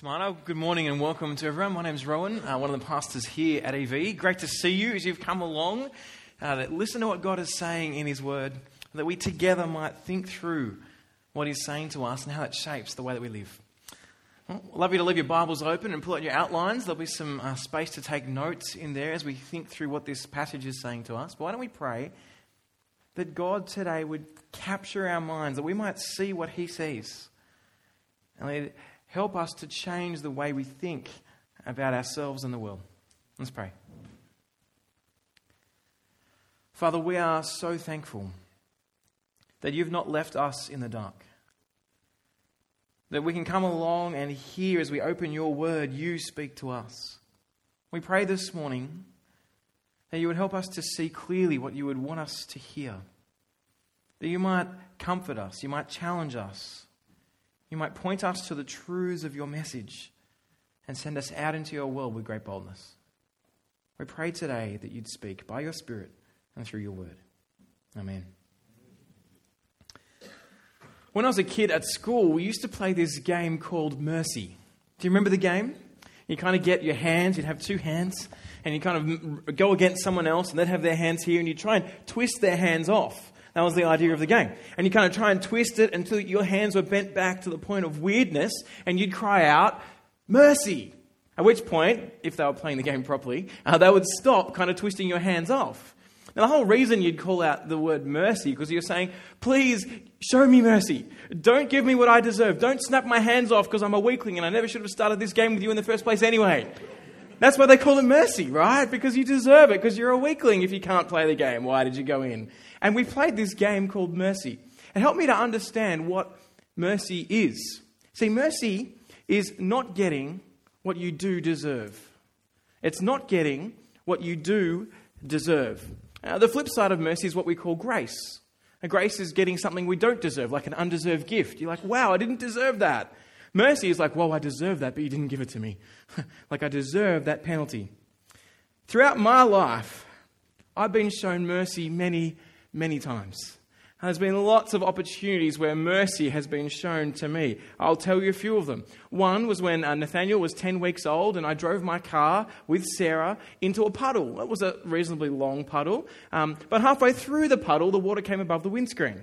Smano. Good morning and welcome to everyone. My name's Rowan, uh, one of the pastors here at EV. Great to see you as you've come along. Uh, listen to what God is saying in His Word, that we together might think through what He's saying to us and how it shapes the way that we live. Well, love you to leave your Bibles open and pull out your outlines. There'll be some uh, space to take notes in there as we think through what this passage is saying to us. But why don't we pray that God today would capture our minds, that we might see what He sees. And help us to change the way we think about ourselves and the world. Let's pray. Father, we are so thankful that you've not left us in the dark. That we can come along and hear as we open your word, you speak to us. We pray this morning that you would help us to see clearly what you would want us to hear. That you might comfort us, you might challenge us, you might point us to the truths of your message and send us out into your world with great boldness. We pray today that you'd speak by your Spirit and through your word. Amen. When I was a kid at school, we used to play this game called Mercy. Do you remember the game? You kind of get your hands, you'd have two hands, and you kind of go against someone else, and they'd have their hands here, and you try and twist their hands off. That was the idea of the game. And you kind of try and twist it until your hands were bent back to the point of weirdness, and you'd cry out, Mercy! At which point, if they were playing the game properly, uh, they would stop kind of twisting your hands off. Now, the whole reason you'd call out the word mercy because you're saying, please show me mercy. Don't give me what I deserve. Don't snap my hands off because I'm a weakling and I never should have started this game with you in the first place anyway. That's why they call it mercy, right? Because you deserve it, because you're a weakling if you can't play the game. Why did you go in? And we played this game called Mercy. It helped me to understand what mercy is. See, mercy is not getting what you do deserve. It's not getting what you do deserve. Now, the flip side of mercy is what we call grace. And grace is getting something we don't deserve, like an undeserved gift. You're like, wow, I didn't deserve that. Mercy is like, well, I deserve that, but you didn't give it to me. like I deserve that penalty. Throughout my life, I've been shown mercy many, many times. There's been lots of opportunities where mercy has been shown to me. I'll tell you a few of them. One was when uh, Nathaniel was 10 weeks old and I drove my car with Sarah into a puddle. It was a reasonably long puddle, um, but halfway through the puddle, the water came above the windscreen.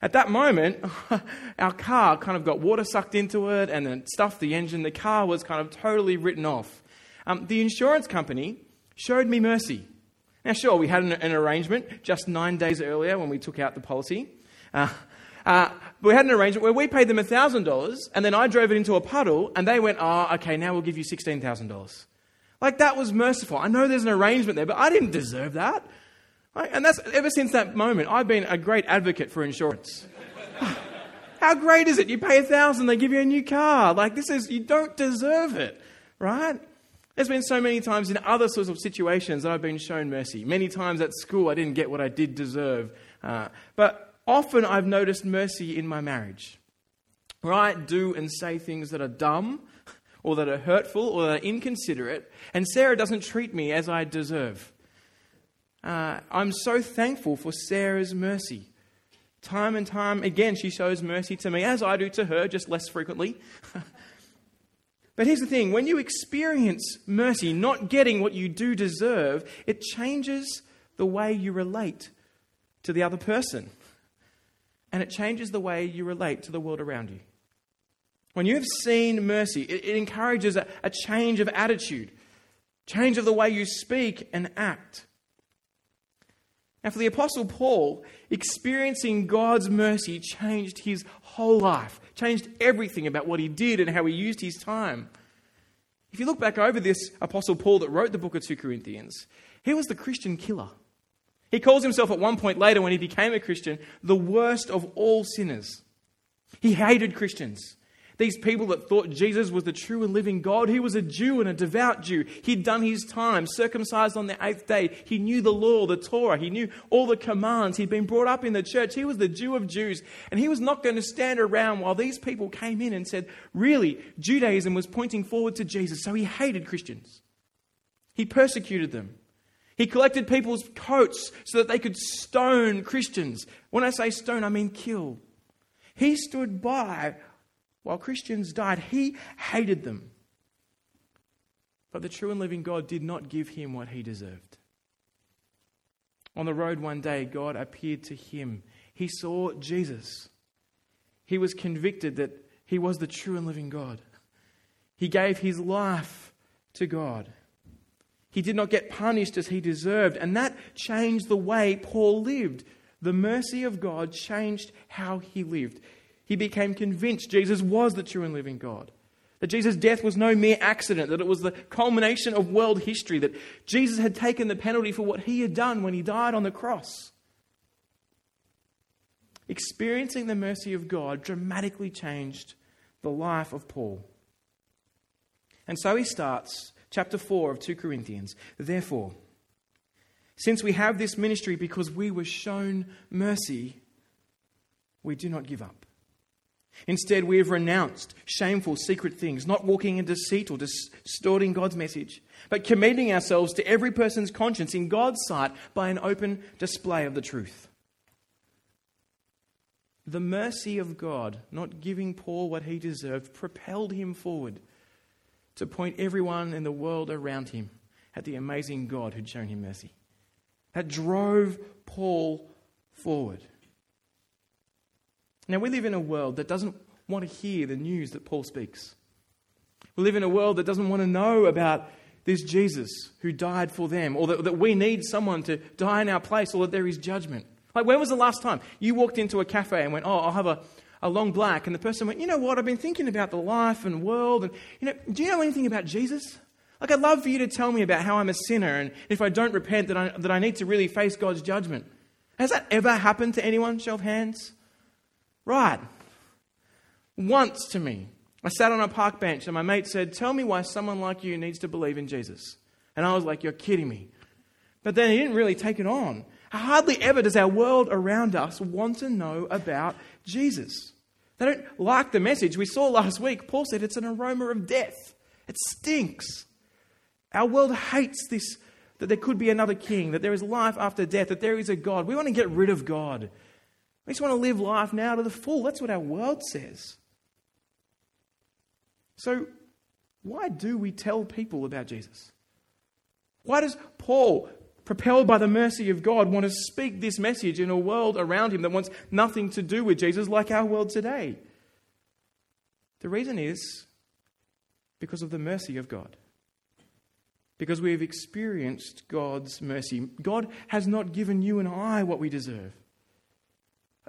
At that moment, our car kind of got water sucked into it and then stuffed the engine. The car was kind of totally written off. Um, the insurance company showed me mercy. Now, sure, we had an, an, arrangement just nine days earlier when we took out the policy. Uh, uh, we had an arrangement where we paid them $1,000 and then I drove it into a puddle and they went, oh, okay, now we'll give you $16,000. Like, that was merciful. I know there's an arrangement there, but I didn't deserve that. Right? And that's ever since that moment, I've been a great advocate for insurance. How great is it? You pay a thousand, they give you a new car. Like, this is, you don't deserve it, right? There's been so many times in other sorts of situations that I've been shown mercy. Many times at school, I didn't get what I did deserve. Uh, but often I've noticed mercy in my marriage. Right? Do and say things that are dumb, or that are hurtful, or that are inconsiderate, and Sarah doesn't treat me as I deserve. Uh, I'm so thankful for Sarah's mercy. Time and time again, she shows mercy to me, as I do to her, just less frequently. But here's the thing when you experience mercy, not getting what you do deserve, it changes the way you relate to the other person. And it changes the way you relate to the world around you. When you have seen mercy, it, it encourages a, a change of attitude, change of the way you speak and act. Now, for the Apostle Paul, experiencing God's mercy changed his whole life, changed everything about what he did and how he used his time. If you look back over this Apostle Paul that wrote the book of 2 Corinthians, he was the Christian killer. He calls himself at one point later, when he became a Christian, the worst of all sinners. He hated Christians. These people that thought Jesus was the true and living God, he was a Jew and a devout Jew. He'd done his time, circumcised on the eighth day. He knew the law, the Torah. He knew all the commands. He'd been brought up in the church. He was the Jew of Jews. And he was not going to stand around while these people came in and said, really, Judaism was pointing forward to Jesus. So he hated Christians. He persecuted them. He collected people's coats so that they could stone Christians. When I say stone, I mean kill. He stood by while Christians died, he hated them. But the true and living God did not give him what he deserved. On the road one day, God appeared to him. He saw Jesus. He was convicted that he was the true and living God. He gave his life to God. He did not get punished as he deserved, and that changed the way Paul lived. The mercy of God changed how he lived. He became convinced Jesus was the true and living God. That Jesus' death was no mere accident, that it was the culmination of world history, that Jesus had taken the penalty for what he had done when he died on the cross. Experiencing the mercy of God dramatically changed the life of Paul. And so he starts chapter 4 of 2 Corinthians. Therefore, since we have this ministry because we were shown mercy, we do not give up. Instead, we have renounced shameful secret things, not walking in deceit or distorting God's message, but commending ourselves to every person's conscience in God's sight by an open display of the truth. The mercy of God, not giving Paul what he deserved, propelled him forward to point everyone in the world around him at the amazing God who'd shown him mercy. That drove Paul forward. Now, we live in a world that doesn't want to hear the news that Paul speaks. We live in a world that doesn't want to know about this Jesus who died for them, or that, that we need someone to die in our place, or that there is judgment. Like, when was the last time you walked into a cafe and went, Oh, I'll have a, a long black? And the person went, You know what? I've been thinking about the life and world. And, you know, do you know anything about Jesus? Like, I'd love for you to tell me about how I'm a sinner and if I don't repent, that I, that I need to really face God's judgment. Has that ever happened to anyone? Show of hands. Right. Once to me, I sat on a park bench and my mate said, Tell me why someone like you needs to believe in Jesus. And I was like, You're kidding me. But then he didn't really take it on. Hardly ever does our world around us want to know about Jesus. They don't like the message. We saw last week, Paul said it's an aroma of death. It stinks. Our world hates this that there could be another king, that there is life after death, that there is a God. We want to get rid of God. We just want to live life now to the full. That's what our world says. So, why do we tell people about Jesus? Why does Paul, propelled by the mercy of God, want to speak this message in a world around him that wants nothing to do with Jesus like our world today? The reason is because of the mercy of God. Because we have experienced God's mercy. God has not given you and I what we deserve.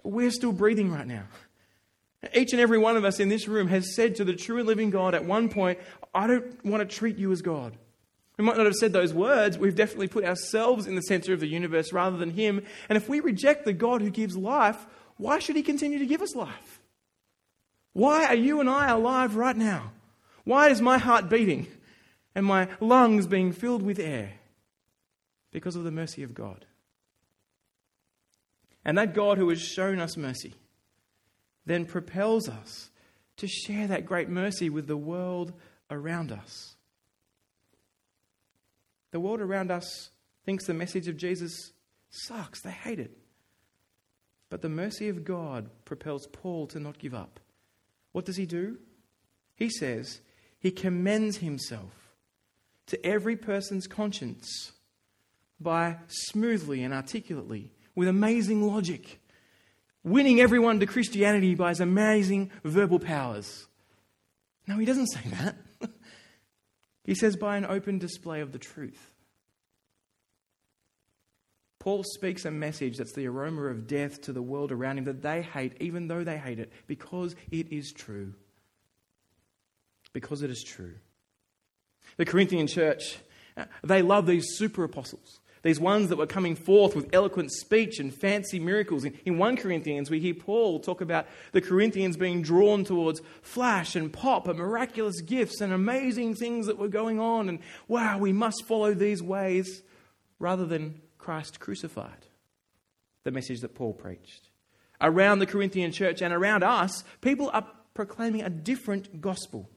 We're still breathing right now. Each and every one of us in this room has said to the true and living God at one point, I don't want to treat you as God. We might not have said those words, we've definitely put ourselves in the center of the universe rather than Him. And if we reject the God who gives life, why should He continue to give us life? Why are you and I alive right now? Why is my heart beating and my lungs being filled with air? Because of the mercy of God. And that God who has shown us mercy then propels us to share that great mercy with the world around us. The world around us thinks the message of Jesus sucks, they hate it. But the mercy of God propels Paul to not give up. What does he do? He says he commends himself to every person's conscience by smoothly and articulately with amazing logic, winning everyone to Christianity by his amazing verbal powers. No, he doesn't say that. he says by an open display of the truth. Paul speaks a message that's the aroma of death to the world around him that they hate, even though they hate it, because it is true. Because it is true. The Corinthian church, uh, they love these super apostles. These ones that were coming forth with eloquent speech and fancy miracles. In, in 1 Corinthians, we hear Paul talk about the Corinthians being drawn towards flash and pop and miraculous gifts and amazing things that were going on. And wow, we must follow these ways rather than Christ crucified. The message that Paul preached. Around the Corinthian church and around us, people are proclaiming a different gospel,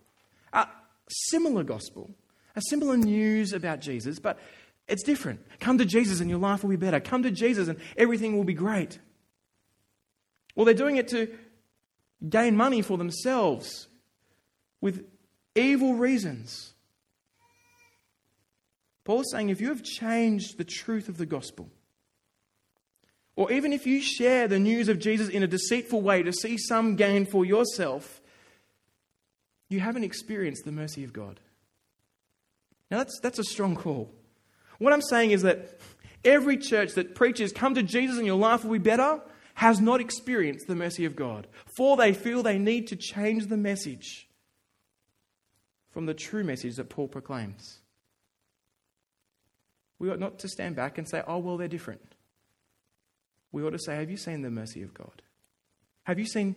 a similar gospel, a similar news about Jesus, but it's different. Come to Jesus and your life will be better. Come to Jesus and everything will be great. Well, they're doing it to gain money for themselves. with evil reasons. Paul is saying if you have changed the truth of the gospel, or even if you share the news of Jesus in a deceitful way to see some gain for yourself, you haven't experienced the mercy of God. Now, that's, that's a strong call. What I'm saying is that every church that preaches, come to Jesus and your life will be better, has not experienced the mercy of God. For they feel they need to change the message from the true message that Paul proclaims. We ought not to stand back and say, oh, well, they're different. We ought to say, have you seen the mercy of God? Have you seen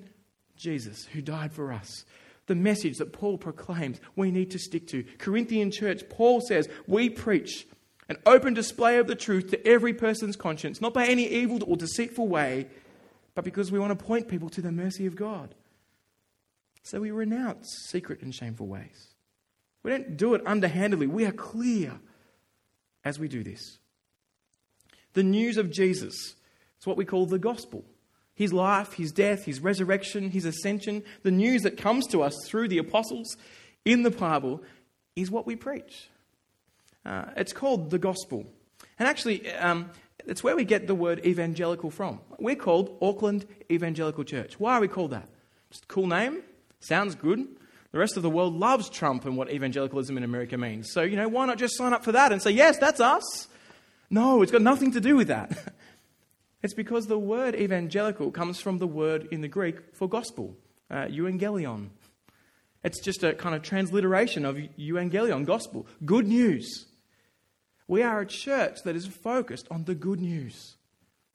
Jesus who died for us? The message that Paul proclaims we need to stick to. Corinthian church, Paul says, we preach an open display of the truth to every person's conscience, not by any evil or deceitful way, but because we want to point people to the mercy of God. So we renounce secret and shameful ways. We don't do it underhandedly. We are clear as we do this. The news of Jesus is what we call the gospel. His life, his death, his resurrection, his ascension, the news that comes to us through the apostles in the Bible is what we preach. Uh, it's called the gospel. And actually, um, it's where we get the word evangelical from. We're called Auckland Evangelical Church. Why are we called that? Just a cool name? Sounds good. The rest of the world loves Trump and what evangelicalism in America means. So, you know, why not just sign up for that and say, yes, that's us? No, it's got nothing to do with that. It's because the word evangelical comes from the word in the Greek for gospel, uh, euangelion. It's just a kind of transliteration of euangelion, gospel, good news. We are a church that is focused on the good news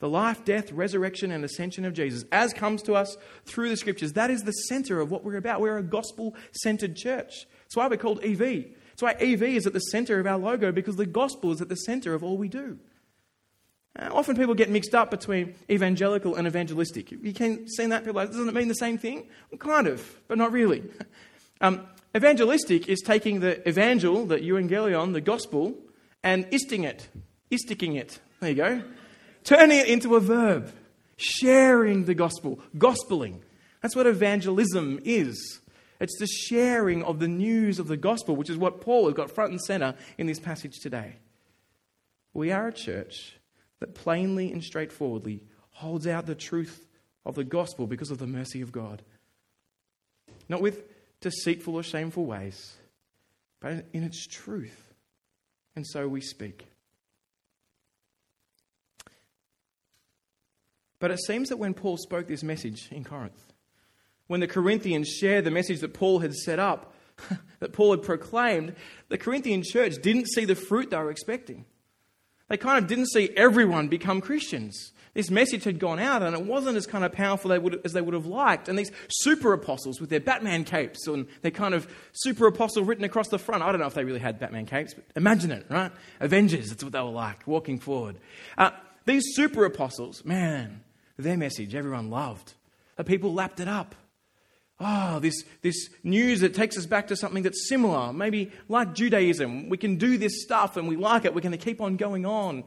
the life, death, resurrection, and ascension of Jesus, as comes to us through the scriptures. That is the center of what we're about. We're a gospel centered church. That's why we're called EV. That's why EV is at the center of our logo, because the gospel is at the center of all we do. Uh, often people get mixed up between evangelical and evangelistic. You can see that people like, doesn't it mean the same thing? Well, kind of, but not really. Um, evangelistic is taking the evangel, the euangelion, the gospel, and isting it, isticking it. There you go. Turning it into a verb, sharing the gospel, gospeling. That's what evangelism is. It's the sharing of the news of the gospel, which is what Paul has got front and center in this passage today. We are a church that plainly and straightforwardly holds out the truth of the gospel because of the mercy of God. Not with deceitful or shameful ways, but in its truth. And so we speak. But it seems that when Paul spoke this message in Corinth, when the Corinthians shared the message that Paul had set up, that Paul had proclaimed, the Corinthian church didn't see the fruit they were expecting. They kind of didn't see everyone become Christians. This message had gone out and it wasn't as kind of powerful as they would have liked. And these super apostles with their Batman capes and their kind of super apostle written across the front. I don't know if they really had Batman capes, but imagine it, right? Avengers, that's what they were like, walking forward. Uh, these super apostles, man, their message everyone loved. The people lapped it up oh, this, this news that takes us back to something that's similar, maybe like Judaism. We can do this stuff and we like it. We're going to keep on going on.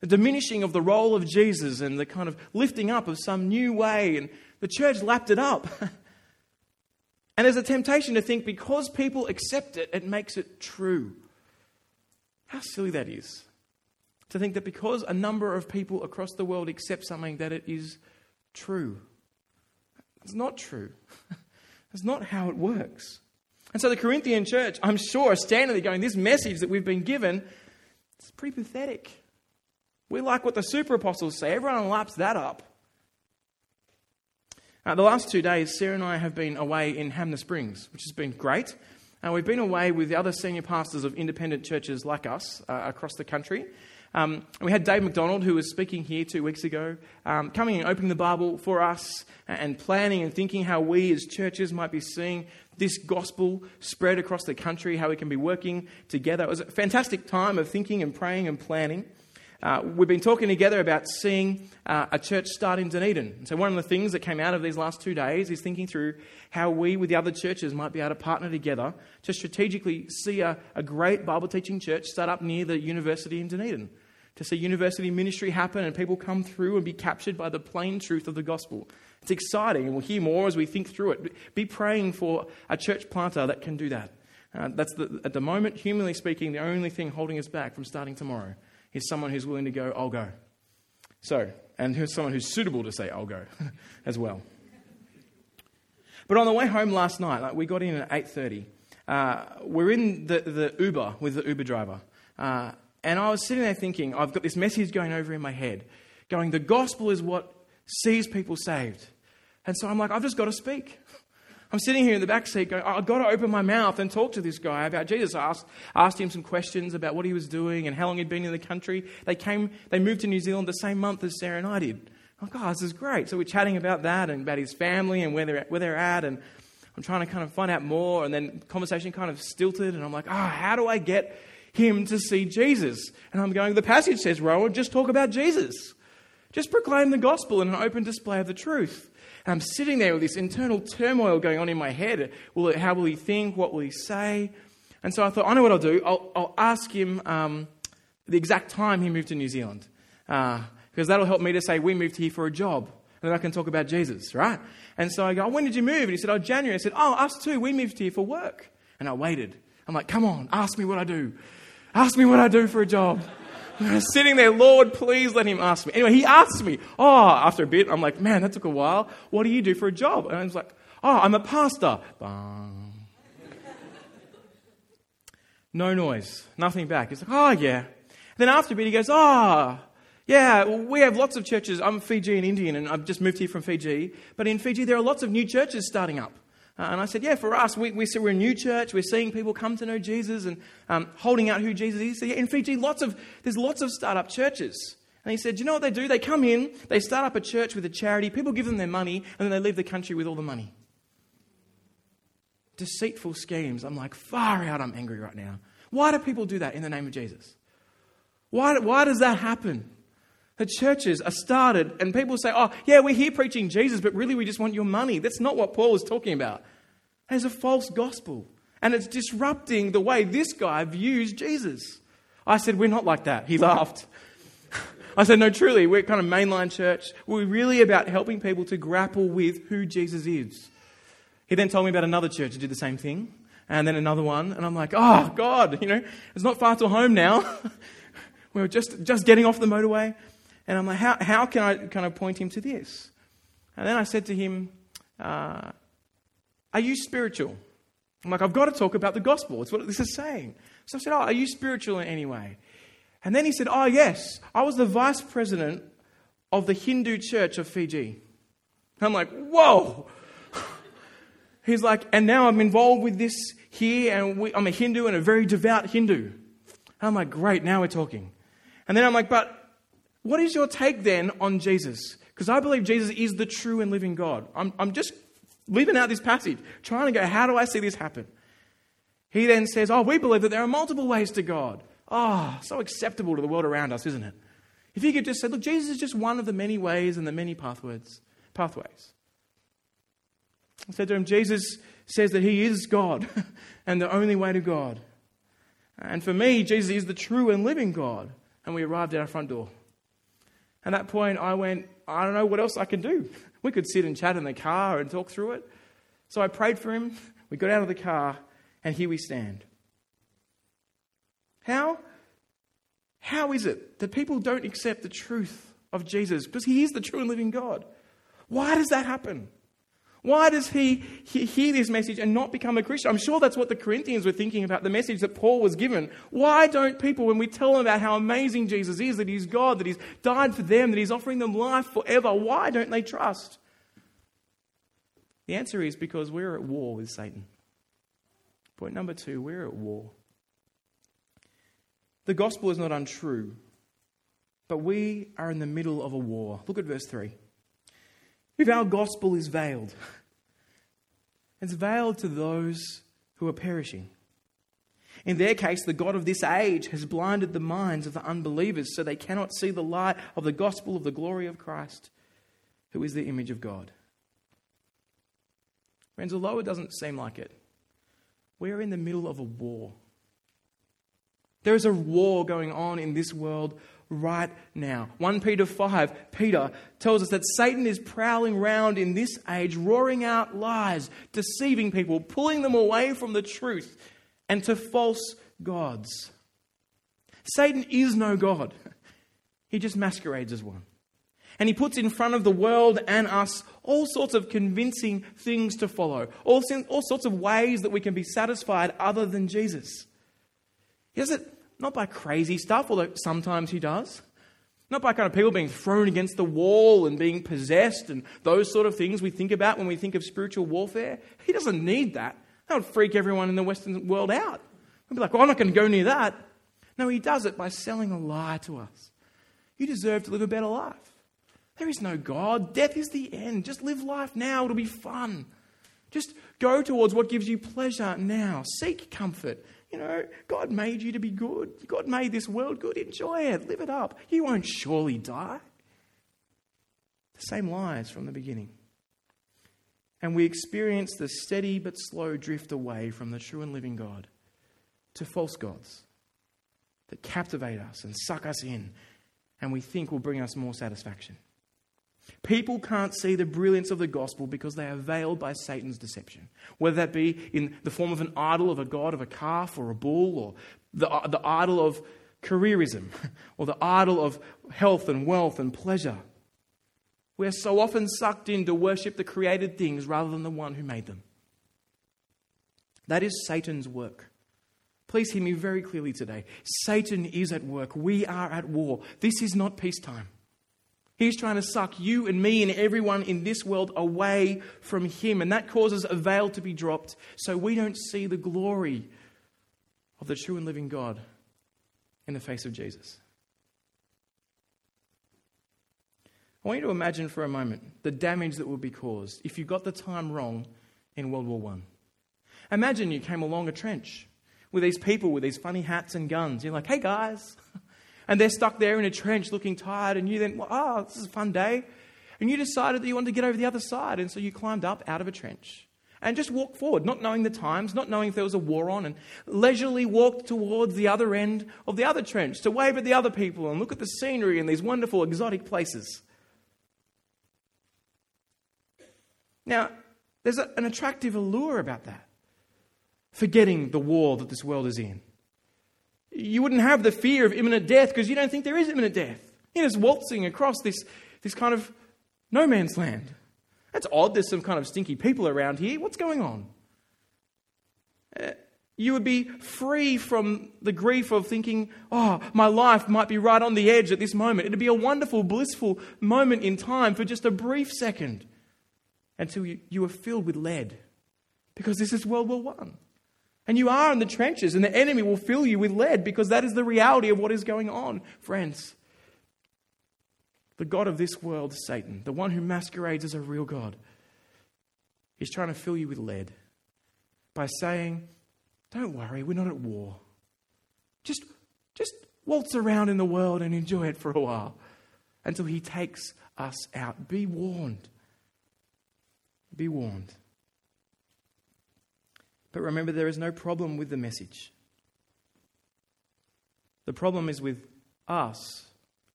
The diminishing of the role of Jesus and the kind of lifting up of some new way. And the church lapped it up. and there's a temptation to think because people accept it, it makes it true. How silly that is. To think that because a number of people across the world accept something, that it is true. It's not true. That's not how it works. And so the Corinthian church, I'm sure, are standing there going, This message that we've been given, it's pretty pathetic. We like what the super apostles say. Everyone laps that up. Uh, the last two days, Sarah and I have been away in Hanmer Springs, which has been great. Uh, we've been away with the other senior pastors of independent churches like us uh, across the country. Um, we had Dave McDonald, who was speaking here two weeks ago, um, coming and opening the Bible for us and planning and thinking how we as churches might be seeing this gospel spread across the country, how we can be working together. It was a fantastic time of thinking and praying and planning. Uh, we've been talking together about seeing uh, a church start in Dunedin. And so, one of the things that came out of these last two days is thinking through how we, with the other churches, might be able to partner together to strategically see a, a great Bible teaching church start up near the university in Dunedin to see university ministry happen and people come through and be captured by the plain truth of the gospel. It's exciting, and we'll hear more as we think through it. Be praying for a church planter that can do that. Uh, that's the, at the moment, humanly speaking, the only thing holding us back from starting tomorrow is someone who's willing to go, I'll go. So, and who's someone who's suitable to say, I'll go as well. But on the way home last night, like we got in at 8.30. Uh, we're in the, the Uber with the Uber driver. Uh, and I was sitting there thinking, I've got this message going over in my head, going, the gospel is what sees people saved. And so I'm like, I've just got to speak. I'm sitting here in the back seat going, I've got to open my mouth and talk to this guy about Jesus. I asked, asked him some questions about what he was doing and how long he'd been in the country. They came, they moved to New Zealand the same month as Sarah and I did. Oh, this is great. So we're chatting about that and about his family and where they're, where they're at. And I'm trying to kind of find out more. And then conversation kind of stilted. And I'm like, oh, how do I get him to see Jesus? And I'm going, the passage says, Rowan, just talk about Jesus. Just proclaim the gospel in an open display of the truth. I'm sitting there with this internal turmoil going on in my head. Will it, how will he think? What will he say? And so I thought, I know what I'll do. I'll, I'll ask him um, the exact time he moved to New Zealand. Uh, because that'll help me to say, we moved here for a job. And then I can talk about Jesus, right? And so I go, oh, when did you move? And he said, oh, January. I said, oh, us too. We moved here for work. And I waited. I'm like, come on, ask me what I do. Ask me what I do for a job. Sitting there, Lord, please let him ask me. Anyway, he asked me. Oh, after a bit, I'm like, man, that took a while. What do you do for a job? And I was like, oh, I'm a pastor. Bang. No noise, nothing back. He's like, oh, yeah. Then after a bit, he goes, oh, yeah, we have lots of churches. I'm Fijian Indian and I've just moved here from Fiji. But in Fiji, there are lots of new churches starting up. Uh, and I said, yeah, for us, we, we, we're a new church. We're seeing people come to know Jesus and um, holding out who Jesus is. So yeah, in Fiji, lots of, there's lots of startup churches. And he said, you know what they do? They come in, they start up a church with a charity, people give them their money, and then they leave the country with all the money. Deceitful schemes. I'm like, far out, I'm angry right now. Why do people do that in the name of Jesus? Why, why does that happen? The churches are started, and people say, Oh, yeah, we're here preaching Jesus, but really we just want your money. That's not what Paul is talking about. It's a false gospel, and it's disrupting the way this guy views Jesus. I said, We're not like that. He laughed. I said, No, truly, we're kind of mainline church. We're really about helping people to grapple with who Jesus is. He then told me about another church that did the same thing, and then another one, and I'm like, Oh, God, you know, it's not far to home now. we are just, just getting off the motorway. And I'm like, how, how can I kind of point him to this? And then I said to him, uh, Are you spiritual? I'm like, I've got to talk about the gospel. It's what this is saying. So I said, Oh, are you spiritual in any way? And then he said, Oh, yes. I was the vice president of the Hindu church of Fiji. I'm like, Whoa. He's like, And now I'm involved with this here, and we, I'm a Hindu and a very devout Hindu. I'm like, Great, now we're talking. And then I'm like, But what is your take then on Jesus? Because I believe Jesus is the true and living God. I'm, I'm just leaving out this passage, trying to go, how do I see this happen? He then says, Oh, we believe that there are multiple ways to God. Oh, so acceptable to the world around us, isn't it? If he could just say, Look, Jesus is just one of the many ways and the many pathways. pathways. I said to him, Jesus says that he is God and the only way to God. And for me, Jesus is the true and living God. And we arrived at our front door. At that point, I went, I don't know what else I can do. We could sit and chat in the car and talk through it. So I prayed for him. We got out of the car, and here we stand. How? How is it that people don't accept the truth of Jesus? Because he is the true and living God. Why does that happen? Why does he hear this message and not become a Christian? I'm sure that's what the Corinthians were thinking about the message that Paul was given. Why don't people, when we tell them about how amazing Jesus is, that he's God, that he's died for them, that he's offering them life forever, why don't they trust? The answer is because we're at war with Satan. Point number two, we're at war. The gospel is not untrue, but we are in the middle of a war. Look at verse 3 if our gospel is veiled, it's veiled to those who are perishing. In their case, the God of this age has blinded the minds of the unbelievers so they cannot see the light of the gospel of the glory of Christ, who is the image of God. Friends, although it doesn't seem like it, we're in the middle of a war. There is a war going on in this world right now. 1 Peter 5, Peter tells us that Satan is prowling around in this age, roaring out lies, deceiving people, pulling them away from the truth and to false gods. Satan is no God, he just masquerades as one. And he puts in front of the world and us all sorts of convincing things to follow, all, all sorts of ways that we can be satisfied other than Jesus. He does it not by crazy stuff, although sometimes he does. Not by kind of people being thrown against the wall and being possessed and those sort of things we think about when we think of spiritual warfare. He doesn't need that. That would freak everyone in the Western world out. We'd be like, well, I'm not going to go near that. No, he does it by selling a lie to us. You deserve to live a better life. There is no God. Death is the end. Just live life now. It'll be fun. Just go towards what gives you pleasure now. Seek comfort. You know, God made you to be good. God made this world good. Enjoy it. Live it up. You won't surely die. The same lies from the beginning. And we experience the steady but slow drift away from the true and living God to false gods that captivate us and suck us in and we think will bring us more satisfaction. People can't see the brilliance of the gospel because they are veiled by Satan's deception, whether that be in the form of an idol of a god of a calf or a bull, or the, uh, the idol of careerism, or the idol of health and wealth and pleasure. We are so often sucked in to worship the created things rather than the one who made them. That is Satan's work. Please hear me very clearly today. Satan is at work. We are at war. This is not peacetime. He's trying to suck you and me and everyone in this world away from Him. And that causes a veil to be dropped so we don't see the glory of the true and living God in the face of Jesus. I want you to imagine for a moment the damage that would be caused if you got the time wrong in World War I. Imagine you came along a trench with these people with these funny hats and guns. You're like, hey guys, and they're stuck there in a trench looking tired, and you then, well, oh, this is a fun day. And you decided that you wanted to get over the other side, and so you climbed up out of a trench and just walked forward, not knowing the times, not knowing if there was a war on, and leisurely walked towards the other end of the other trench to wave at the other people and look at the scenery and these wonderful exotic places. Now, there's a, an attractive allure about that, forgetting the war that this world is in you wouldn't have the fear of imminent death because you don't think there is imminent death. You're just waltzing across this, this kind of no man's land. That's odd. There's some kind of stinky people around here. What's going on? Uh, you would be free from the grief of thinking, oh, my life might be right on the edge at this moment. It'd be a wonderful, blissful moment in time for just a brief second until you, you are filled with lead. Because this is World War One. And you are in the trenches, and the enemy will fill you with lead because that is the reality of what is going on, friends. The God of this world, Satan, the one who masquerades as a real God, is trying to fill you with lead by saying, Don't worry, we're not at war. Just, just waltz around in the world and enjoy it for a while until he takes us out. Be warned. Be warned. But remember, there is no problem with the message. The problem is with us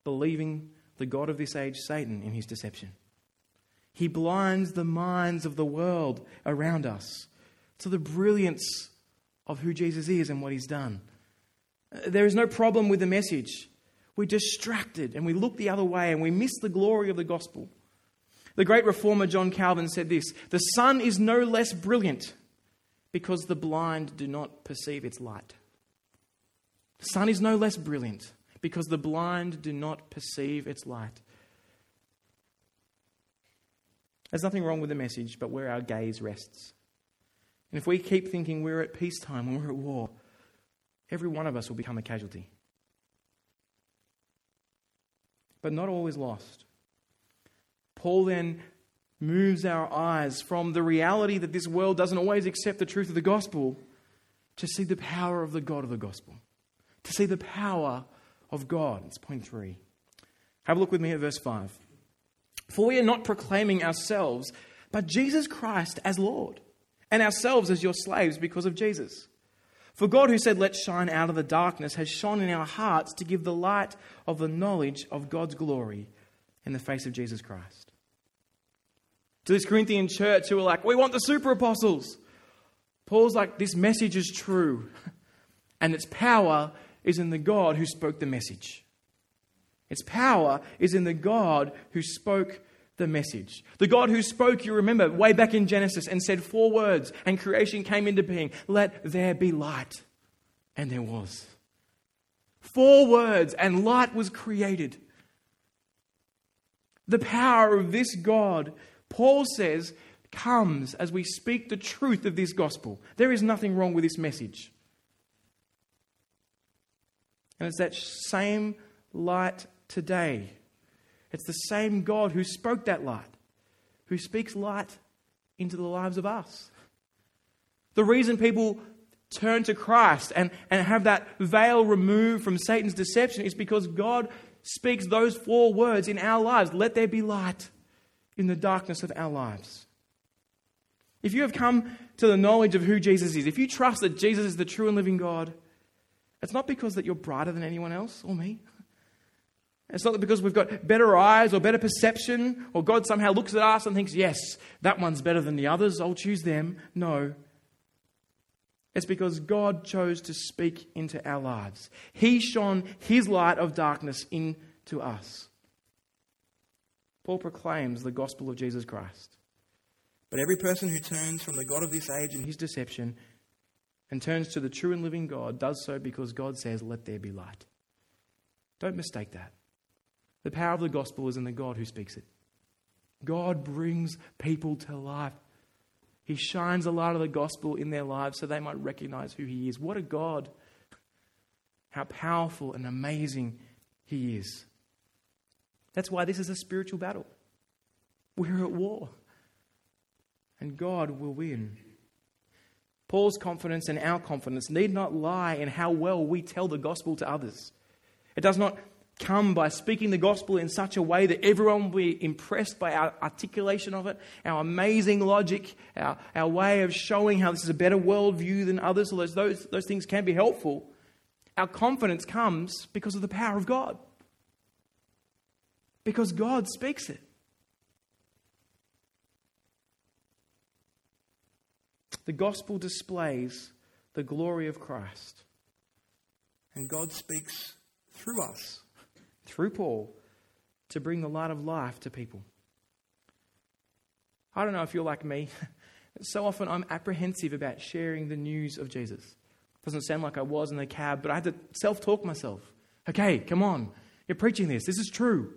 believing the God of this age, Satan, in his deception. He blinds the minds of the world around us to the brilliance of who Jesus is and what he's done. There is no problem with the message. We're distracted and we look the other way and we miss the glory of the gospel. The great reformer John Calvin said this The sun is no less brilliant because the blind do not perceive its light. The sun is no less brilliant because the blind do not perceive its light. There's nothing wrong with the message, but where our gaze rests. And if we keep thinking we're at peacetime when we're at war, every one of us will become a casualty. But not all is lost. Paul then moves our eyes from the reality that this world doesn't always accept the truth of the gospel to see the power of the God of the gospel, to see the power of God. It's point three. Have a look with me at verse 5. For we are not proclaiming ourselves, but Jesus Christ as Lord, and ourselves as your slaves because of Jesus. For God, who said, Let's shine out of the darkness, has shone in our hearts to give the light of the knowledge of God's glory in the face of Jesus Christ. To this Corinthian church who were like, We want the super apostles. Paul's like, This message is true, and its power is in the God who spoke the message. Its power is in the God who spoke the message. The God who spoke, you remember, way back in Genesis and said four words, and creation came into being let there be light. And there was. Four words, and light was created. The power of this God, Paul says, comes as we speak the truth of this gospel. There is nothing wrong with this message. And it's that same light today it's the same God who spoke that light, who speaks light into the lives of us. The reason people turn to Christ and, and have that veil removed from Satan's deception is because God speaks those four words in our lives let there be light in the darkness of our lives. If you have come to the knowledge of who Jesus is, if you trust that Jesus is the true and living God, it's not because that you're brighter than anyone else or me. It's not because we've got better eyes or better perception or God somehow looks at us and thinks, yes, that one's better than the others, I'll choose them. No. It's because God chose to speak into our lives. He shone His light of darkness into us. Paul proclaims the gospel of Jesus Christ. But every person who turns from the God of this age and his deception and turns to the true and living God does so because God says, Let there be light. Don't mistake that. The power of the gospel is in the God who speaks it. God brings people to life. He shines a light of the gospel in their lives so they might recognize who He is. What a God! How powerful and amazing He is. That's why this is a spiritual battle. We're at war. And God will win. Paul's confidence and our confidence need not lie in how well we tell the gospel to others. It does not come by speaking the gospel in such a way that everyone will be impressed by our articulation of it, our amazing logic, our, our way of showing how this is a better worldview than others. So those, those, those things can be helpful. Our confidence comes because of the power of God. Because God speaks it. The gospel displays the glory of Christ. And God speaks through us through Paul to bring the light of life to people. I don't know if you're like me. So often I'm apprehensive about sharing the news of Jesus. It Doesn't sound like I was in the cab, but I had to self talk myself. Okay, come on. You're preaching this. This is true.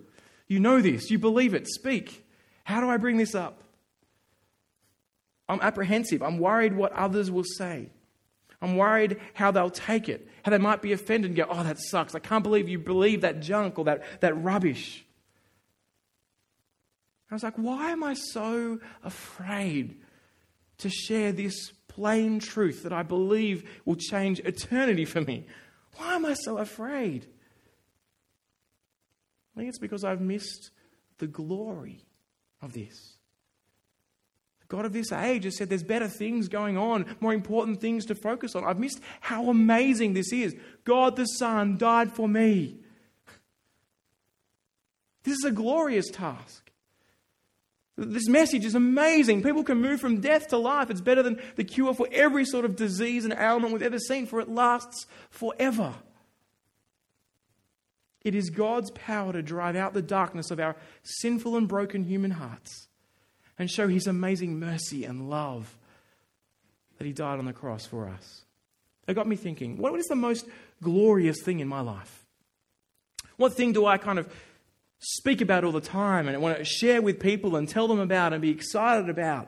You know this. You believe it. Speak. How do I bring this up? I'm apprehensive. I'm worried what others will say. I'm worried how they'll take it, how they might be offended and go, oh, that sucks. I can't believe you believe that junk or that, that rubbish. I was like, why am I so afraid to share this plain truth that I believe will change eternity for me? Why am I so afraid? I think it's because I've missed the glory of this. The God of this age has said there's better things going on, more important things to focus on. I've missed how amazing this is. God the Son died for me. This is a glorious task. This message is amazing. People can move from death to life. It's better than the cure for every sort of disease and ailment we've ever seen, for it lasts forever. It is God's power to drive out the darkness of our sinful and broken human hearts and show his amazing mercy and love that he died on the cross for us. It got me thinking what is the most glorious thing in my life? What thing do I kind of speak about all the time and I want to share with people and tell them about and be excited about?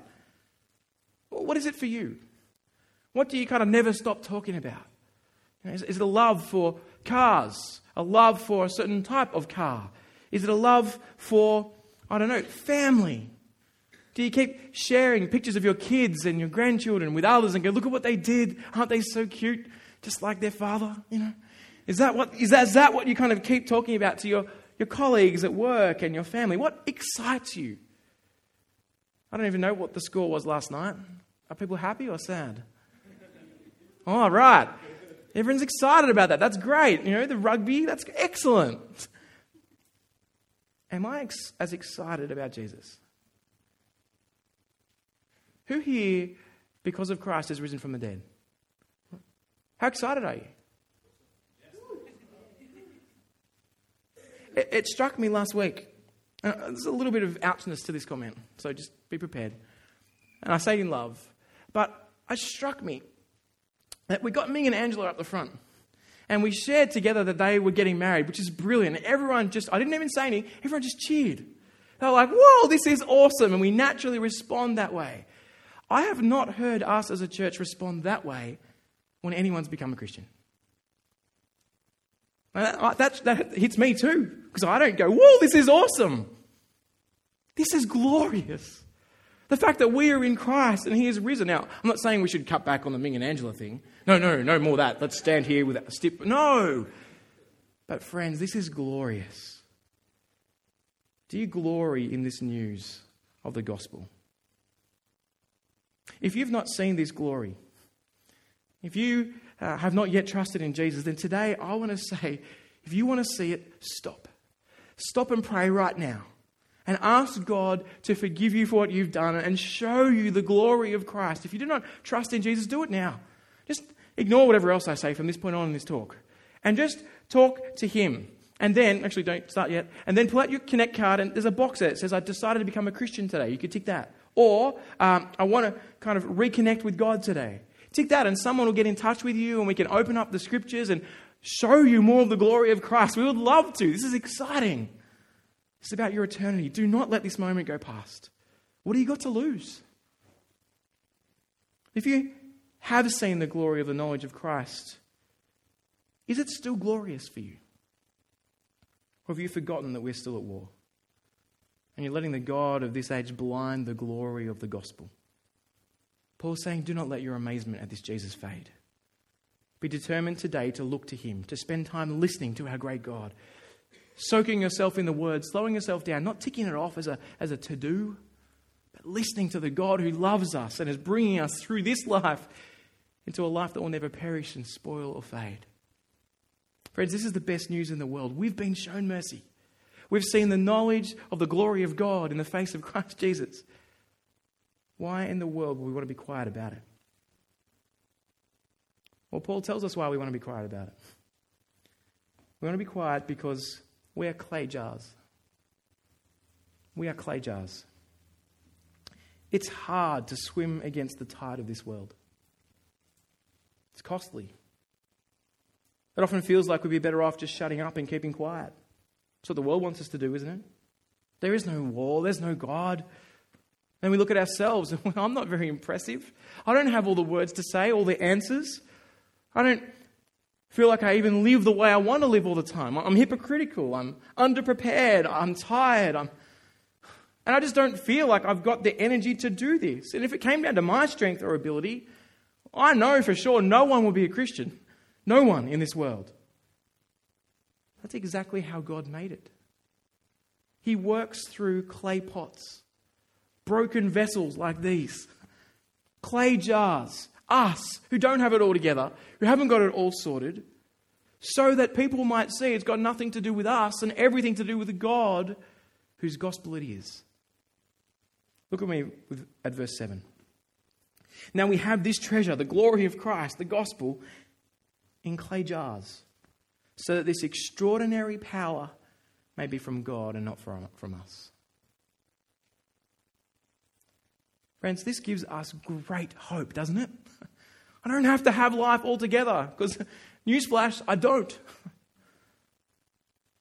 What is it for you? What do you kind of never stop talking about? Is, it a love for cars? A love for a certain type of car? Is it a love for, I don't know, family? Do you keep sharing pictures of your kids and your grandchildren with others and go, look at what they did? Aren't they so cute? Just like their father, you know? Is that what, is that, is that what you kind of keep talking about to your, your colleagues at work and your family? What excites you? I don't even know what the score was last night. Are people happy or sad? All right. Everyone's excited about that. That's great. You know, the rugby, that's excellent. Am I ex- as excited about Jesus? Who here, because of Christ, has risen from the dead? How excited are you? It, it struck me last week. Uh, there's a little bit of ouchness to this comment, so just be prepared. And I say in love. But it struck me that we got Ming and Angela up the front. And we shared together that they were getting married, which is brilliant. Everyone just, I didn't even say anything, everyone just cheered. They were like, whoa, this is awesome. And we naturally respond that way. I have not heard us as a church respond that way when anyone's become a Christian. That, that, that hits me too, because I don't go, whoa, this is awesome. This is glorious. The fact that we are in Christ and He is risen. Now, I'm not saying we should cut back on the Ming and Angela thing. No, no, no more that. Let's stand here with a stiff. No! But, friends, this is glorious. Do you glory in this news of the gospel? If you've not seen this glory, if you uh, have not yet trusted in Jesus, then today I want to say if you want to see it, stop. Stop and pray right now and ask God to forgive you for what you've done and show you the glory of Christ. If you do not trust in Jesus, do it now. Just ignore whatever else I say from this point on in this talk and just talk to Him. And then, actually, don't start yet. And then pull out your Connect card, and there's a box there that says, I decided to become a Christian today. You could tick that. Or, um, I want to kind of reconnect with God today. Tick that, and someone will get in touch with you, and we can open up the scriptures and show you more of the glory of Christ. We would love to. This is exciting. It's about your eternity. Do not let this moment go past. What do you got to lose? If you have seen the glory of the knowledge of Christ, is it still glorious for you? Or have you forgotten that we're still at war? And you're letting the God of this age blind the glory of the gospel. Paul's saying, Do not let your amazement at this Jesus fade. Be determined today to look to him, to spend time listening to our great God, soaking yourself in the word, slowing yourself down, not ticking it off as a, as a to do, but listening to the God who loves us and is bringing us through this life into a life that will never perish and spoil or fade. Friends, this is the best news in the world. We've been shown mercy. We've seen the knowledge of the glory of God in the face of Christ Jesus. Why in the world would we want to be quiet about it? Well, Paul tells us why we want to be quiet about it. We want to be quiet because we are clay jars. We are clay jars. It's hard to swim against the tide of this world. It's costly. It often feels like we'd be better off just shutting up and keeping quiet. That's what the world wants us to do, isn't it? There is no war, there's no God. And we look at ourselves and well, I'm not very impressive. I don't have all the words to say, all the answers. I don't feel like I even live the way I want to live all the time. I'm hypocritical. I'm underprepared. I'm tired. I'm... And I just don't feel like I've got the energy to do this. And if it came down to my strength or ability, I know for sure no one will be a Christian. No one in this world. That's exactly how God made it. He works through clay pots, broken vessels like these, clay jars, us who don't have it all together, who haven't got it all sorted, so that people might see it's got nothing to do with us and everything to do with the God whose gospel it is. Look at me at verse 7. Now we have this treasure, the glory of Christ, the gospel, in clay jars, so that this extraordinary power may be from God and not from, from us. Friends, this gives us great hope, doesn't it? I don't have to have life altogether because, newsflash, I don't.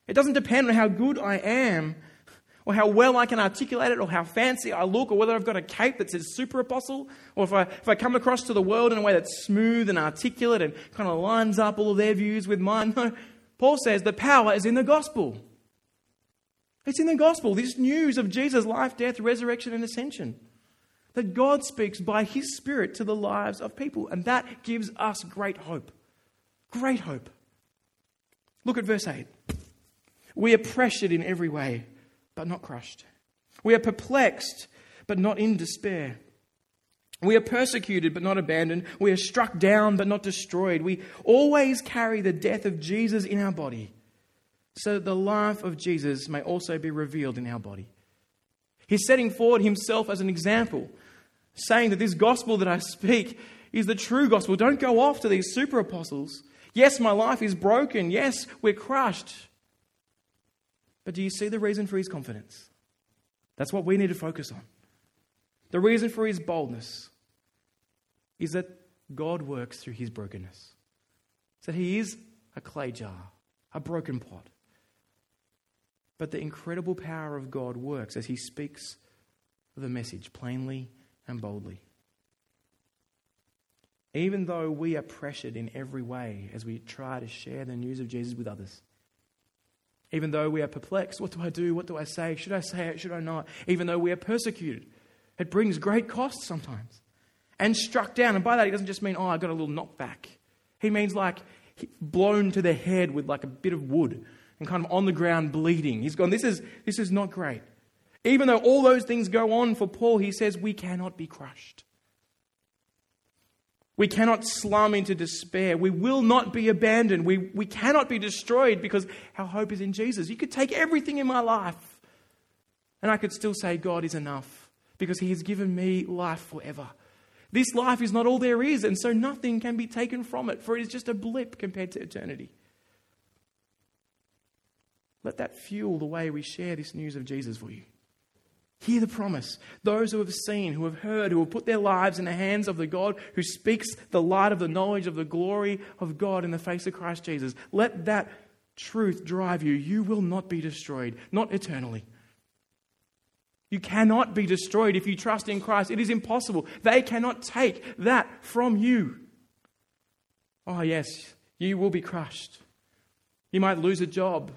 It doesn't depend on how good I am or how well I can articulate it or how fancy I look or whether I've got a cape that says super apostle or if I, if I come across to the world in a way that's smooth and articulate and kind of lines up all of their views with mine. No, Paul says the power is in the gospel. It's in the gospel, this news of Jesus' life, death, resurrection, and ascension that God speaks by His Spirit to the lives of people. And that gives us great hope. Great hope. Look at verse 8. We are pressured in every way, but not crushed. We are perplexed, but not in despair. We are persecuted but not abandoned. We are struck down but not destroyed. We always carry the death of Jesus in our body so that the life of Jesus may also be revealed in our body. He's setting forward himself as an example, saying that this gospel that I speak is the true gospel. Don't go off to these super apostles. Yes, my life is broken. Yes, we're crushed. But do you see the reason for his confidence? That's what we need to focus on. The reason for his boldness is that God works through his brokenness. So he is a clay jar, a broken pot. But the incredible power of God works as he speaks the message plainly and boldly. Even though we are pressured in every way as we try to share the news of Jesus with others, even though we are perplexed, what do I do? What do I say? Should I say it? Should I not? Even though we are persecuted, it brings great cost sometimes. And struck down. And by that, he doesn't just mean, oh, I got a little knockback. He means like blown to the head with like a bit of wood and kind of on the ground bleeding. He's gone, this is, this is not great. Even though all those things go on for Paul, he says, we cannot be crushed. We cannot slum into despair. We will not be abandoned. We, we cannot be destroyed because our hope is in Jesus. You could take everything in my life, and I could still say, God is enough because He has given me life forever. This life is not all there is, and so nothing can be taken from it, for it is just a blip compared to eternity. Let that fuel the way we share this news of Jesus for you. Hear the promise. Those who have seen, who have heard, who have put their lives in the hands of the God who speaks the light of the knowledge of the glory of God in the face of Christ Jesus. Let that truth drive you. You will not be destroyed, not eternally. You cannot be destroyed if you trust in Christ. It is impossible. They cannot take that from you. Oh, yes, you will be crushed. You might lose a job.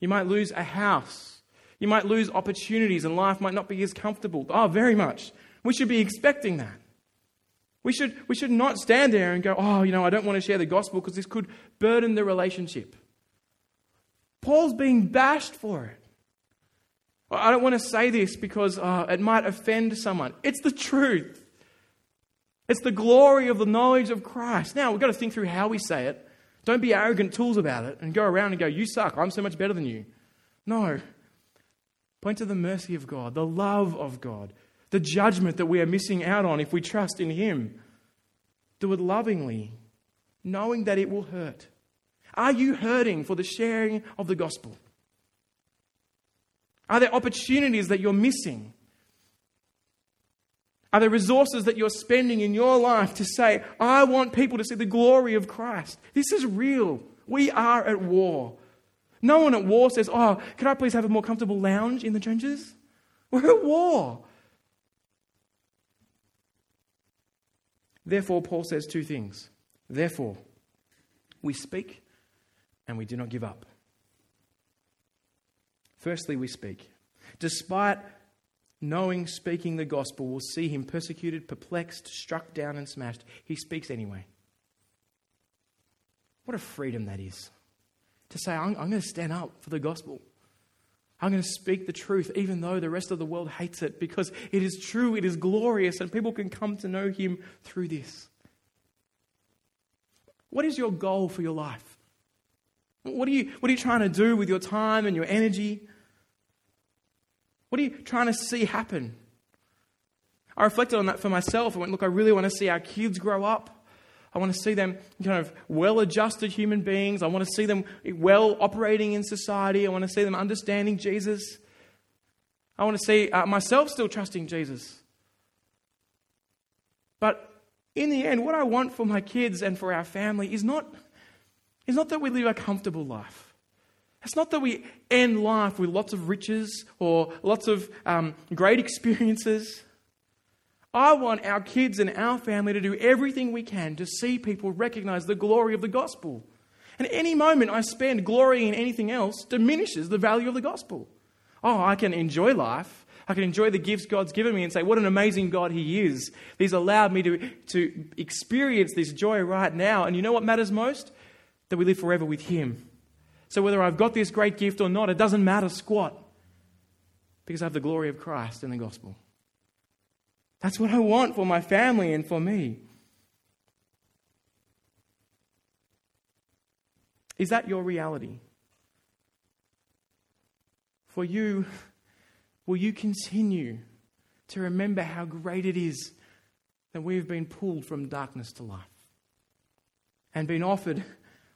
You might lose a house. You might lose opportunities and life might not be as comfortable. Oh, very much. We should be expecting that. We should, we should not stand there and go, oh, you know, I don't want to share the gospel because this could burden the relationship. Paul's being bashed for it. I don't want to say this because uh, it might offend someone. It's the truth. It's the glory of the knowledge of Christ. Now, we've got to think through how we say it. Don't be arrogant tools about it and go around and go, You suck. I'm so much better than you. No. Point to the mercy of God, the love of God, the judgment that we are missing out on if we trust in Him. Do it lovingly, knowing that it will hurt. Are you hurting for the sharing of the gospel? Are there opportunities that you're missing? Are there resources that you're spending in your life to say, I want people to see the glory of Christ? This is real. We are at war. No one at war says, Oh, could I please have a more comfortable lounge in the trenches? We're at war. Therefore, Paul says two things. Therefore, we speak and we do not give up. Firstly, we speak. Despite knowing speaking the gospel will see him persecuted, perplexed, struck down, and smashed, he speaks anyway. What a freedom that is to say, I'm, I'm going to stand up for the gospel. I'm going to speak the truth, even though the rest of the world hates it, because it is true, it is glorious, and people can come to know Him through this. What is your goal for your life? What are you, what are you trying to do with your time and your energy? What are you trying to see happen? I reflected on that for myself. I went, look, I really want to see our kids grow up. I want to see them kind of well adjusted human beings. I want to see them well operating in society. I want to see them understanding Jesus. I want to see uh, myself still trusting Jesus. But in the end, what I want for my kids and for our family is not, is not that we live a comfortable life. It's not that we end life with lots of riches or lots of um, great experiences. I want our kids and our family to do everything we can to see people recognize the glory of the gospel. And any moment I spend glorying in anything else diminishes the value of the gospel. Oh, I can enjoy life. I can enjoy the gifts God's given me and say, what an amazing God He is. He's allowed me to, to experience this joy right now. And you know what matters most? That we live forever with Him. So whether I've got this great gift or not, it doesn't matter squat because I have the glory of Christ in the gospel. That's what I want for my family and for me. Is that your reality? For you, will you continue to remember how great it is that we've been pulled from darkness to life and been offered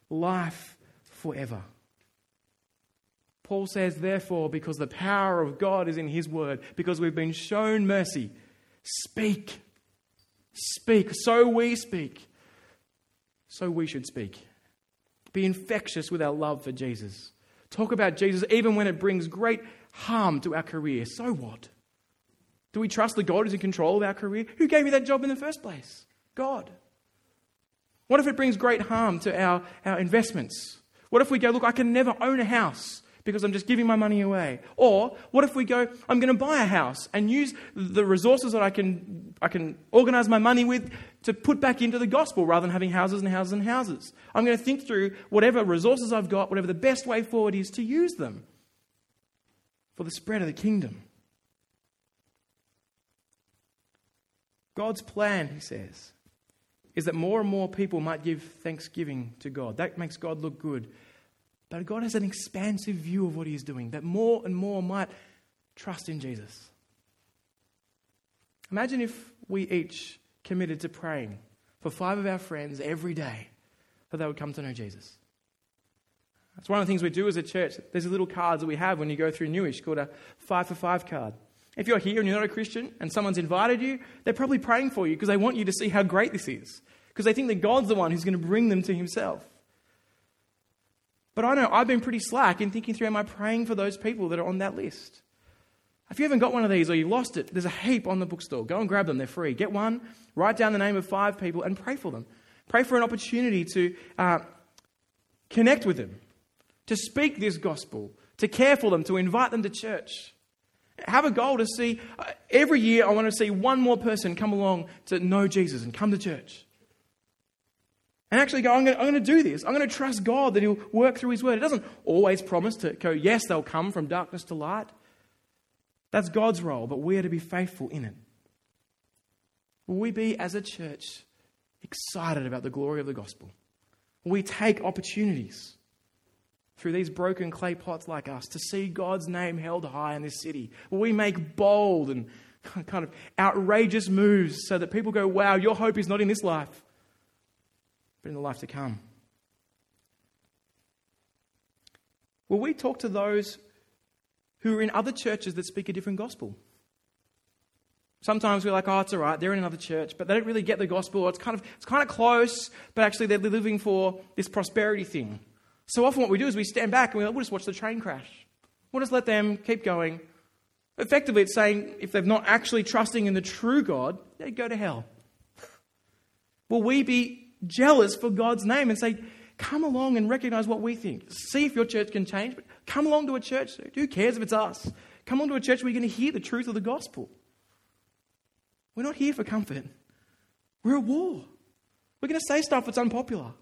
life forever? Paul says, therefore, because the power of God is in his word, because we've been shown mercy, speak. Speak. So we speak. So we should speak. Be infectious with our love for Jesus. Talk about Jesus even when it brings great harm to our career. So what? Do we trust the God who's in control of our career? Who gave me that job in the first place? God. What if it brings great harm to our, our investments? What if we go, look, I can never own a house because I'm just giving my money away? Or what if we go, I'm going to buy a house and use the resources that I can, I can organize my money with to put back into the gospel rather than having houses and houses and houses? I'm going to think through whatever resources I've got, whatever the best way forward is to use them for the spread of the kingdom. God's plan, he says, is that more and more people might give thanksgiving to God. That makes God look good. But God has an expansive view of what He is doing, that more and more might trust in Jesus. Imagine if we each committed to praying for five of our friends every day that they would come to know Jesus. That's one of the things we do as a church. There's a little cards that we have when you go through Newish called a five for five card. If you're here and you're not a Christian and someone's invited you, they're probably praying for you because they want you to see how great this is. Because they think that God's the one who's going to bring them to Himself. But I know I've been pretty slack in thinking through am I praying for those people that are on that list? If you haven't got one of these or you lost it, there's a heap on the bookstore. Go and grab them, they're free. Get one, write down the name of five people, and pray for them. Pray for an opportunity to uh, connect with them, to speak this gospel, to care for them, to invite them to church. Have a goal to see uh, every year, I want to see one more person come along to know Jesus and come to church. And actually go, I'm going, to, do this. I'm going to trust God that He'll work through His word. It doesn't always promise to go, yes, they'll come from darkness to light. That's God's role, but we are to be faithful in it. Will we be, as a church, excited about the glory of the gospel? Will we take opportunities through these broken clay pots like us to see God's name held high in this city? Will we make bold and kind of outrageous moves so that people go, wow, your hope is not in this life, but in the life to come? Will we talk to those who are in other churches that speak a different gospel. Sometimes we're like, oh, it's all right, they're in another church, but they don't really get the gospel. It's kind of, it's kind of close, but actually they're living for this prosperity thing. So often what we do is we stand back and we like, we'll just watch the train crash. We'll just let them keep going. Effectively, it's saying if they're not actually trusting in the true God, they go to hell. Will we be jealous for God's name and say, come along and recognize what we think? See if your church can change, but Come along to a church. Who cares if it's us? Come along to a church where you're going to hear the truth of the gospel. We're not here for comfort. We're at war. We're going to say stuff that's unpopular.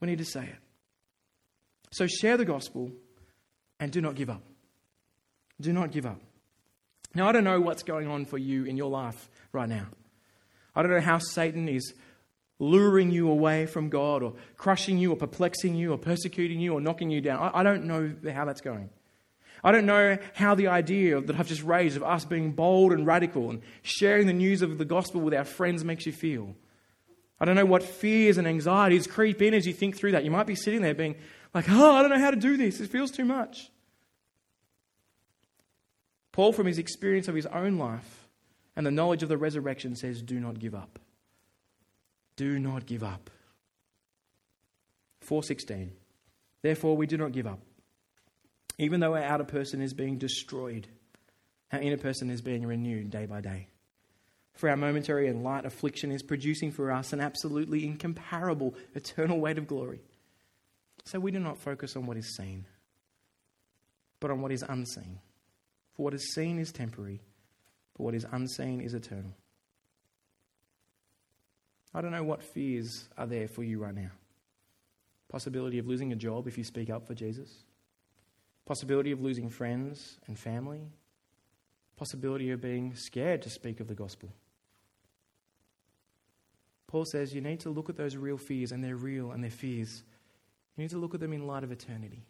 We need to say it. So share the gospel and do not give up. Do not give up. Now, I don't know what's going on for you in your life right now. I don't know how Satan is luring you away from God or crushing you or perplexing you or persecuting you or knocking you down. I, I don't know how that's going. I don't know how the idea that I've just raised of us being bold and radical and sharing the news of the gospel with our friends makes you feel. I don't know what fears and anxieties creep in as you think through that. You might be sitting there being like, oh, I don't know how to do this. It feels too much. Paul, from his experience of his own life and the knowledge of the resurrection, says, do not give up. Do not give up. 416. Therefore, we do not give up. Even though our outer person is being destroyed, our inner person is being renewed day by day. For our momentary and light affliction is producing for us an absolutely incomparable eternal weight of glory. So we do not focus on what is seen, but on what is unseen. For what is seen is temporary, but what is unseen is eternal. I don't know what fears are there for you right now. Possibility of losing a job if you speak up for Jesus. Possibility of losing friends and family. Possibility of being scared to speak of the gospel. Paul says you need to look at those real fears, and they're real and they're fears. You need to look at them in light of eternity.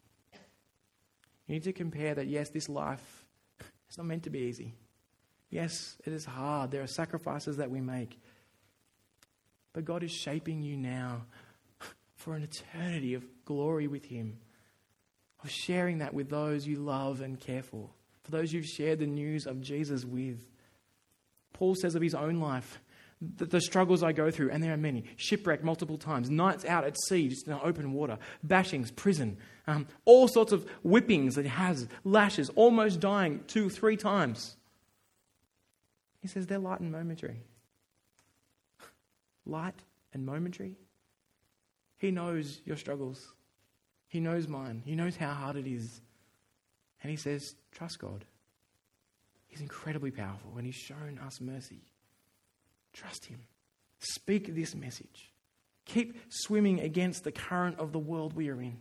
You need to compare that, yes, this life is not meant to be easy. Yes, it is hard. There are sacrifices that we make. But God is shaping you now for an eternity of glory with Him, of sharing that with those you love and care for, for those you've shared the news of Jesus with. Paul says of his own life, the, the struggles I go through, and there are many shipwrecked multiple times, nights out at sea, just in open water, bashings, prison, um, all sorts of whippings that he has, lashes, almost dying two, three times. He says they're light and momentary. Light and momentary. He knows your struggles, He knows mine, He knows how hard it is. And He says, Trust God. He's incredibly powerful, and He's shown us mercy. Trust Him. Speak this message. Keep swimming against the current of the world we are in.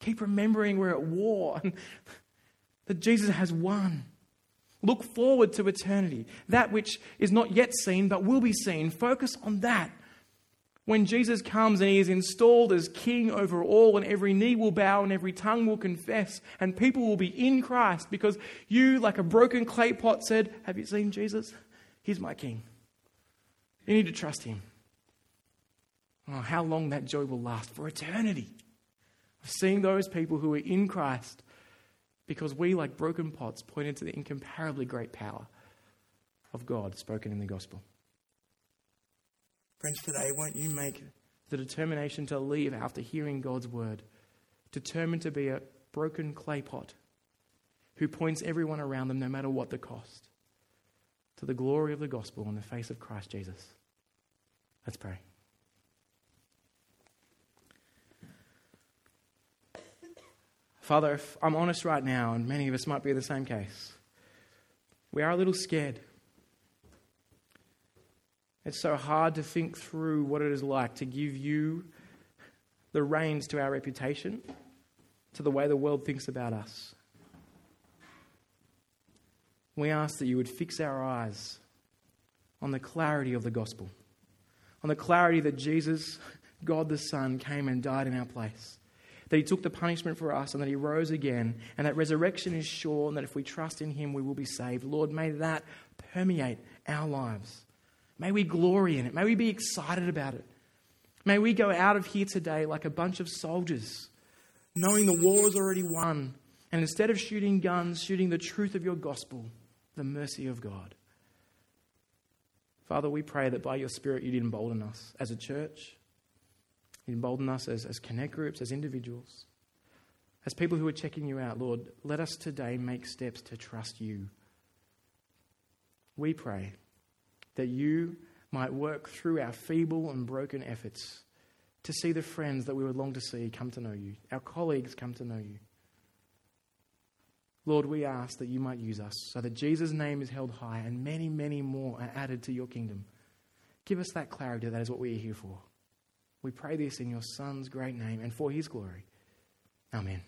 Keep remembering we're at war and that Jesus has won. Look forward to eternity, that which is not yet seen but will be seen. Focus on that. When Jesus comes and he is installed as king over all, and every knee will bow and every tongue will confess, and people will be in Christ because you, like a broken clay pot, said, Have you seen Jesus? He's my king. You need to trust him. Oh, how long that joy will last for eternity. Seeing those people who are in Christ because we, like broken pots, pointed to the incomparably great power of God spoken in the gospel. Friends, today, won't you make the determination to leave after hearing God's word, determined to be a broken clay pot who points everyone around them, no matter what the cost, to the glory of the gospel in the face of Christ Jesus. Let's pray. Father, if I'm honest right now, and many of us might be in the same case, we are a little scared. It's so hard to think through what it is like to give you the reins to our reputation, to the way the world thinks about us. We ask that you would fix our eyes on the clarity of the gospel, on the clarity that Jesus, God the Son, came and died in our place, that he took the punishment for us and that he rose again, and that resurrection is sure, and that if we trust in him, we will be saved. Lord, may that permeate our lives. May we glory in it. May we be excited about it. May we go out of here today like a bunch of soldiers, knowing the war is already won. And instead of shooting guns, shooting the truth of your gospel, the mercy of God. Father, we pray that by your Spirit you'd embolden us as a church, embolden us as, as connect groups, as individuals, as people who are checking you out. Lord, let us today make steps to trust you. We pray that you might work through our feeble and broken efforts to see the friends that we would long to see come to know you, our colleagues come to know you. Lord, we ask that you might use us so that Jesus' name is held high and many, many more are added to your kingdom. Give us that clarity that is what we are here for. We pray this in your Son's great name and for his glory. Amen.